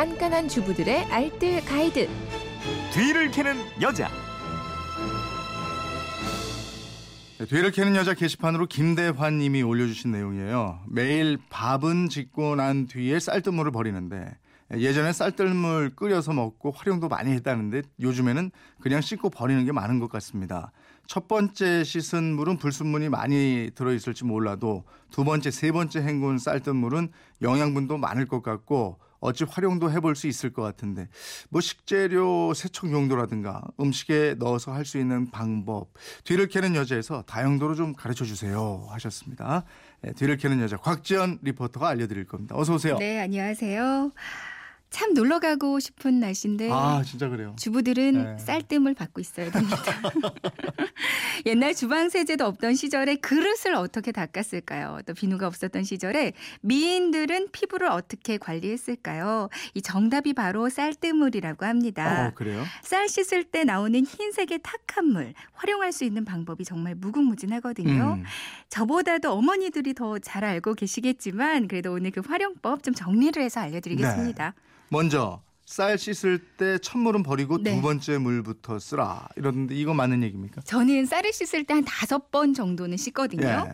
깐깐한 주부들의 알뜰 가이드. 뒤를 캐는 여자. 네, 뒤를 캐는 여자 게시판으로 김대환 님이 올려주신 내용이에요. 매일 밥은 짓고 난 뒤에 쌀뜨물을 버리는데 예전에 쌀뜨물 끓여서 먹고 활용도 많이 했다는데 요즘에는 그냥 씻고 버리는 게 많은 것 같습니다. 첫 번째 씻은 물은 불순물이 많이 들어있을지 몰라도 두 번째, 세 번째 헹군 쌀뜨물은 영양분도 많을 것 같고 어찌 활용도 해볼 수 있을 것 같은데 뭐 식재료 세척 용도라든가 음식에 넣어서 할 수 있는 방법 뒤를 캐는 여자에서 다용도로 좀 가르쳐 주세요 하셨습니다. 네, 뒤를 캐는 여자 곽지연 리포터가 알려드릴 겁니다. 어서 오세요. 네, 안녕하세요. 참 놀러 가고 싶은 날씨인데 아 진짜 그래요. 주부들은 네. 쌀뜸을 받고 있어야 됩니다. 옛날 주방 세제도 없던 시절에 그릇을 어떻게 닦았을까요? 또 비누가 없었던 시절에 미인들은 피부를 어떻게 관리했을까요? 이 정답이 바로 쌀뜨물이라고 합니다. 어 그래요? 쌀 씻을 때 나오는 흰색의 탁한 물 활용할 수 있는 방법이 정말 무궁무진하거든요. 음. 저보다도 어머니들이 더 잘 알고 계시겠지만 그래도 오늘 그 활용법 좀 정리를 해서 알려드리겠습니다. 먼저 쌀 씻을 때 첫물은 버리고 네. 두 번째 물부터 쓰라 이러는데 이거 맞는 얘기입니까? 저는 쌀을 씻을 때 한 다섯 번 정도는 씻거든요. 예.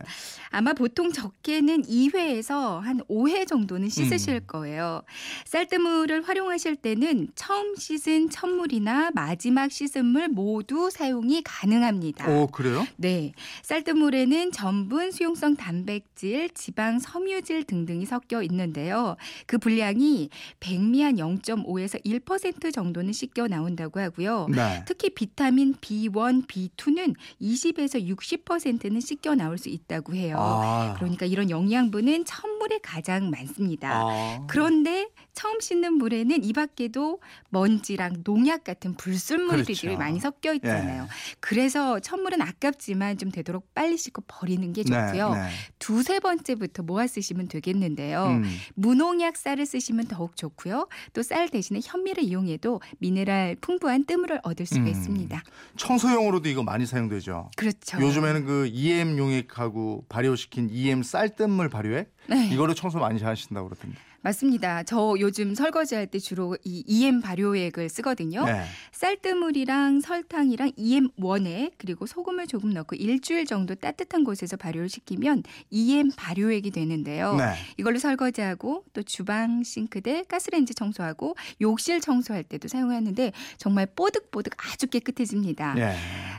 아마 보통 적게는 2회에서 한 5회 정도는 씻으실 음. 거예요. 쌀뜨물을 활용하실 때는 처음 씻은 첫물이나 마지막 씻은 물 모두 사용이 가능합니다. 오 그래요? 네. 쌀뜨물에는 전분, 수용성 단백질, 지방, 섬유질 등등이 섞여 있는데요. 그 분량이 백미 한 0.5에 서 1% 정도는 씻겨 나온다고 하고요. 네. 특히 비타민 B1, B2는 20에서 60%는 씻겨 나올 수 있다고 해요. 아. 그러니까 이런 영양분은 첫물에 가장 많습니다. 아. 그런데 처음 씻는 물에는 이 밖에도 먼지랑 농약 같은 불순물들이 그렇죠. 많이 섞여 있잖아요. 그래서 첫물은 아깝지만 좀 되도록 빨리 씻고 버리는 게 좋고요. 네, 네. 두세 번째부터 모아 쓰시면 되겠는데요. 음. 무농약 쌀을 쓰시면 더욱 좋고요. 또 쌀 대신에 현미를 이용해도 미네랄 풍부한 뜨물을 얻을 수가 음. 있습니다. 청소용으로도 이거 많이 사용되죠. 그렇죠. 요즘에는 그 EM 용액하고 발효시킨 EM 쌀뜨물 발효액 네. 이거로 청소 많이 하신다고 그러던데. 맞습니다. 저 요즘 설거지할 때 주로 이 EM 발효액을 쓰거든요. 네. 쌀뜨물이랑 설탕이랑 EM 원액 그리고 소금을 조금 넣고 일주일 정도 따뜻한 곳에서 발효를 시키면 EM 발효액이 되는데요. 네. 이걸로 설거지하고 또 주방 싱크대, 가스레인지 청소하고 욕실 청소할 때도 사용하는데 정말 뽀득뽀득 아주 깨끗해집니다. 예.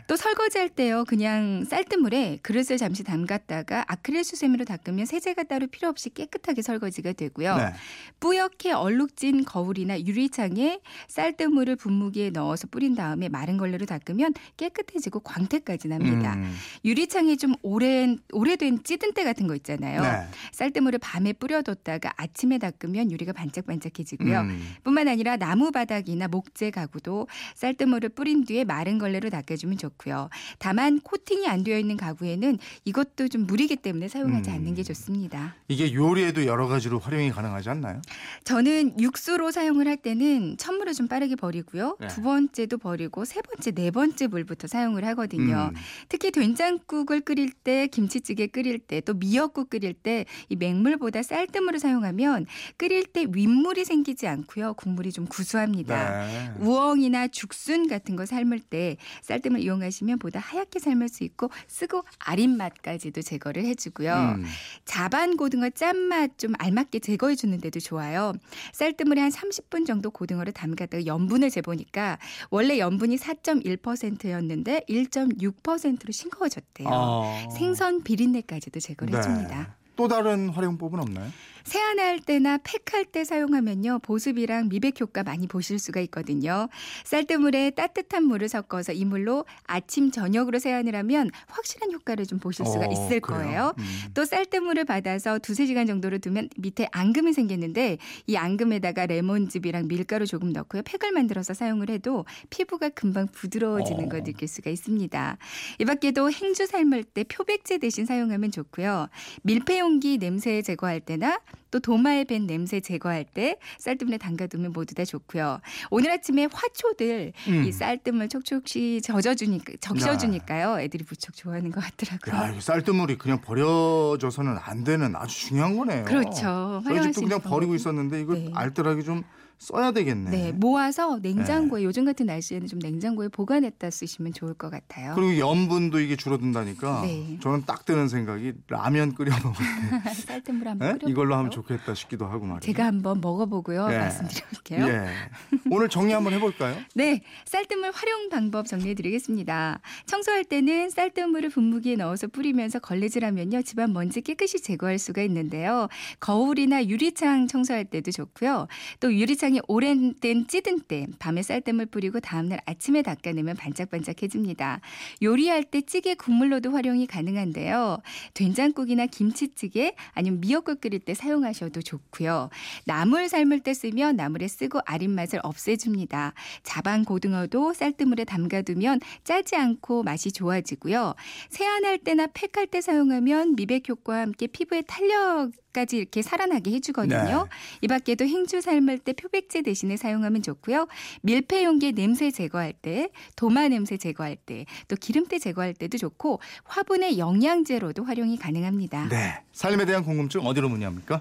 또 설거지할 때요. 그냥 쌀뜨물에 그릇을 잠시 담갔다가 아크릴 수세미로 닦으면 세제가 따로 필요 없이 깨끗하게 설거지가 되고요. 네. 뿌옇게 얼룩진 거울이나 유리창에 쌀뜨물을 분무기에 넣어서 뿌린 다음에 마른 걸레로 닦으면 깨끗해지고 광택까지 납니다. 음. 유리창에 좀 오랜 오래된 찌든 때 같은 거 있잖아요. 네. 쌀뜨물을 밤에 뿌려뒀다가 아침에 닦으면 유리가 반짝반짝해지고요. 음. 뿐만 아니라 나무 바닥이나 목재 가구도 쌀뜨물을 뿌린 뒤에 마른 걸레로 닦아주면 좋고 요. 다만 코팅이 안 되어 있는 가구에는 이것도 좀 무리기 때문에 사용하지 음. 않는 게 좋습니다. 이게 요리에도 여러 가지로 활용이 가능하지 않나요? 저는 육수로 사용을 할 때는 첫물을 좀 빠르게 버리고요. 네. 두 번째도 버리고 세 번째, 네 번째 물부터 사용을 하거든요. 음. 특히 된장국을 끓일 때, 김치찌개 끓일 때, 또 미역국 끓일 때 이 맹물보다 쌀뜨물을 사용하면 끓일 때 윗물이 생기지 않고요. 국물이 좀 구수합니다. 네. 우엉이나 죽순 같은 거 삶을 때 쌀뜨물 이용하 시면 보다 하얗게 삶을 수 있고 쓰고 아린 맛까지도 제거를 해주고요. 음. 자반 고등어 짠맛 좀 알맞게 제거해 주는 데도 좋아요. 쌀뜨물에 한 30분 정도 고등어를 담갔다가 염분을 재보니까 원래 염분이 4.1%였는데 1.6%로 싱거워졌대요. 아. 생선 비린내까지도 제거를 네. 해줍니다. 또 다른 활용법은 없나요? 세안할 때나 팩할 때 사용하면요 보습이랑 미백 효과 많이 보실 수가 있거든요. 쌀뜨물에 따뜻한 물을 섞어서 이 물로 아침 저녁으로 세안을 하면 확실한 효과를 좀 보실 수가 어, 있을 그래요? 거예요. 음. 또 쌀뜨물을 받아서 두세 시간 정도를 두면 밑에 앙금이 생겼는데 이 앙금에다가 레몬즙이랑 밀가루 조금 넣고요. 팩을 만들어서 사용을 해도 피부가 금방 부드러워지는 어. 걸 느낄 수가 있습니다. 이 밖에도 행주 삶을 때 표백제 대신 사용하면 좋고요. 밀폐용기 냄새 제거할 때나 또 도마에 밴 냄새 제거할 때 쌀뜨물에 담가두면 모두 다 좋고요. 오늘 아침에 화초들 음. 이 쌀뜨물 촉촉시 젖어주니까 적셔주니까요. 애들이 무척 좋아하는 것 같더라고요. 야, 쌀뜨물이 그냥 버려져서는 안 되는 아주 중요한 거네요. 그렇죠. 저희 집도 그냥 버리고. 있었는데 이거 네. 알뜰하게 좀 써야 되겠네. 네, 모아서 냉장고에 요즘 같은 날씨에는 좀 냉장고에 보관했다 쓰시면 좋을 것 같아요. 그리고 염분도 이게 줄어든다니까 네. 저는 딱 드는 생각이 라면 끓여 먹을 때 쌀뜨물 한번 에? 끓여 이걸로 하면 좋겠다 싶기도 하고 말이에요. 제가 한번 먹어보고요. 예. 말씀드릴게요. 예. 오늘 정리 한번 해볼까요? 네, 쌀뜨물 활용 방법 정리해드리겠습니다. 청소할 때는 쌀뜨물을 분무기에 넣어서 뿌리면서 걸레질하면요 집안 먼지 깨끗이 제거할 수가 있는데요. 거울이나 유리창 청소할 때도 좋고요. 또 유리창 이 오랜된 찌든 때 밤에 쌀뜨물 뿌리고 다음날 아침에 닦아내면 반짝반짝해집니다. 요리할 때 찌개 국물로도 활용이 가능한데요. 된장국이나 김치찌개 아니면 미역국 끓일 때 사용하셔도 좋고요. 나물 삶을 때 쓰면 나물에 쓰고 아린 맛을 없애줍니다. 자반 고등어도 쌀뜨물에 담가두면 짜지 않고 맛이 좋아지고요. 세안할 때나 팩할 때 사용하면 미백 효과와 함께 피부의 탄력 까지 이렇게 살아나게 해주거든요. 네. 이 밖에도 행주 삶을 때 표백제 대신에 사용하면 좋고요. 밀폐 용기에 냄새 제거할 때, 도마 냄새 제거할 때, 또 기름때 제거할 때도 좋고 화분의 영양제로도 활용이 가능합니다. 네. 삶에 대한 궁금증 어디로 문의합니까?